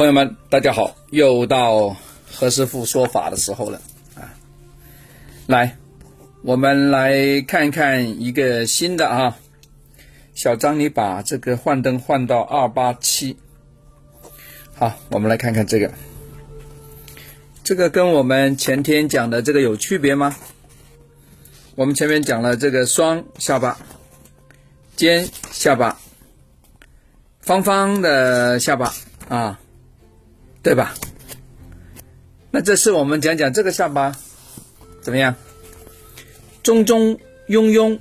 朋友们，大家好，又到何师傅说法的时候了啊！来，我们来看看一个新的啊。小张，你把这个幻灯换到二八七。好，我们来看看这个，这个跟我们前天讲的这个有区别吗？我们前面讲了这个双下巴、尖下巴、方方的下巴啊。对吧？那这次我们讲讲这个下巴怎么样？中中庸庸、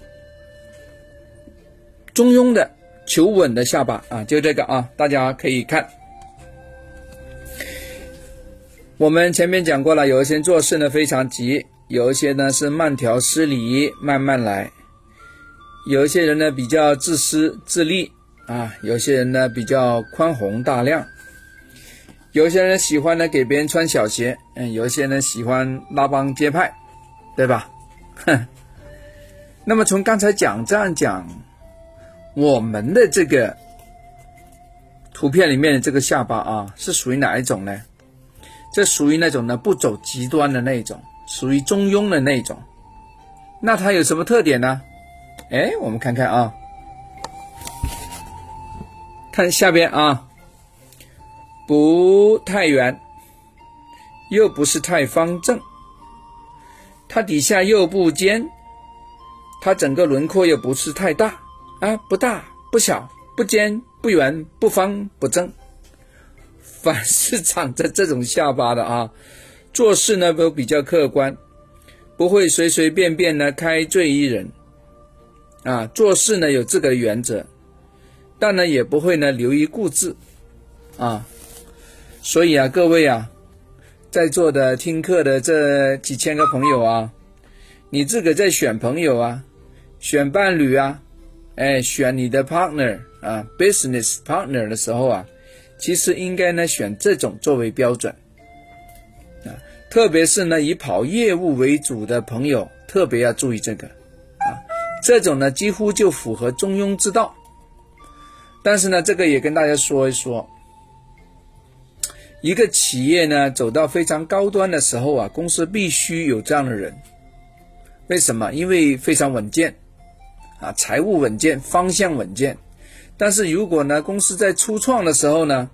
中庸的求稳的下巴啊，就这个啊，大家可以看。我们前面讲过了，有一些做事呢非常急，有一些呢是慢条斯理慢慢来，有一些人呢比较自私自利啊，有些人呢比较宽宏大量。有些人喜欢呢给别人穿小鞋，嗯，有些人喜欢拉帮结派，对吧？哼。那么从刚才讲这样讲，我们的这个图片里面的这个下巴啊，是属于哪一种呢？这属于那种呢不走极端的那种，属于中庸的那种。那它有什么特点呢？哎，我们看看啊，看下边啊。不太圆，又不是太方正，它底下又不尖，它整个轮廓又不是太大啊，不大不小，不尖不圆不方不正，凡是长着这种下巴的啊，做事呢都比较客观，不会随随便便呢开罪于人，啊，做事呢有自个的原则，但呢也不会呢流于固执，啊。所以啊，各位啊，在座的听课的这几千个朋友啊，你自个在选朋友啊，选伴侣啊，哎，选你的 partner 啊，business partner 的时候啊，其实应该呢选这种作为标准啊，特别是呢以跑业务为主的朋友，特别要注意这个啊，这种呢几乎就符合中庸之道。但是呢，这个也跟大家说一说。一个企业呢走到非常高端的时候啊，公司必须有这样的人。为什么？因为非常稳健，啊，财务稳健，方向稳健。但是如果呢，公司在初创的时候呢，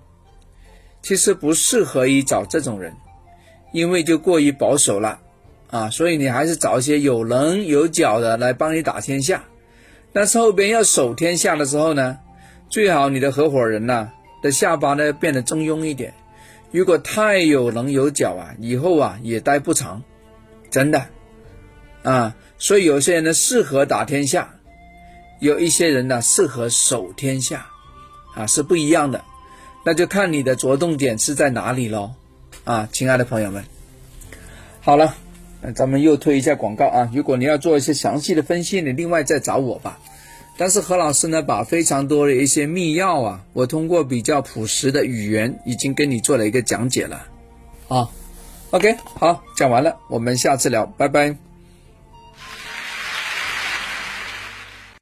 其实不适合于找这种人，因为就过于保守了，啊，所以你还是找一些有棱有角的来帮你打天下。但是后边要守天下的时候呢，最好你的合伙人呢的下巴呢变得中庸一点。如果太有棱有角啊，以后啊也待不长，真的，啊，所以有些人呢适合打天下，有一些人呢适合守天下，啊是不一样的，那就看你的着重点是在哪里喽，啊，亲爱的朋友们，好了，咱们又推一下广告啊，如果你要做一些详细的分析，你另外再找我吧。但是何老师呢，把非常多的一些秘钥啊，我通过比较朴实的语言，已经跟你做了一个讲解了，啊，OK，好，讲完了，我们下次聊，拜拜。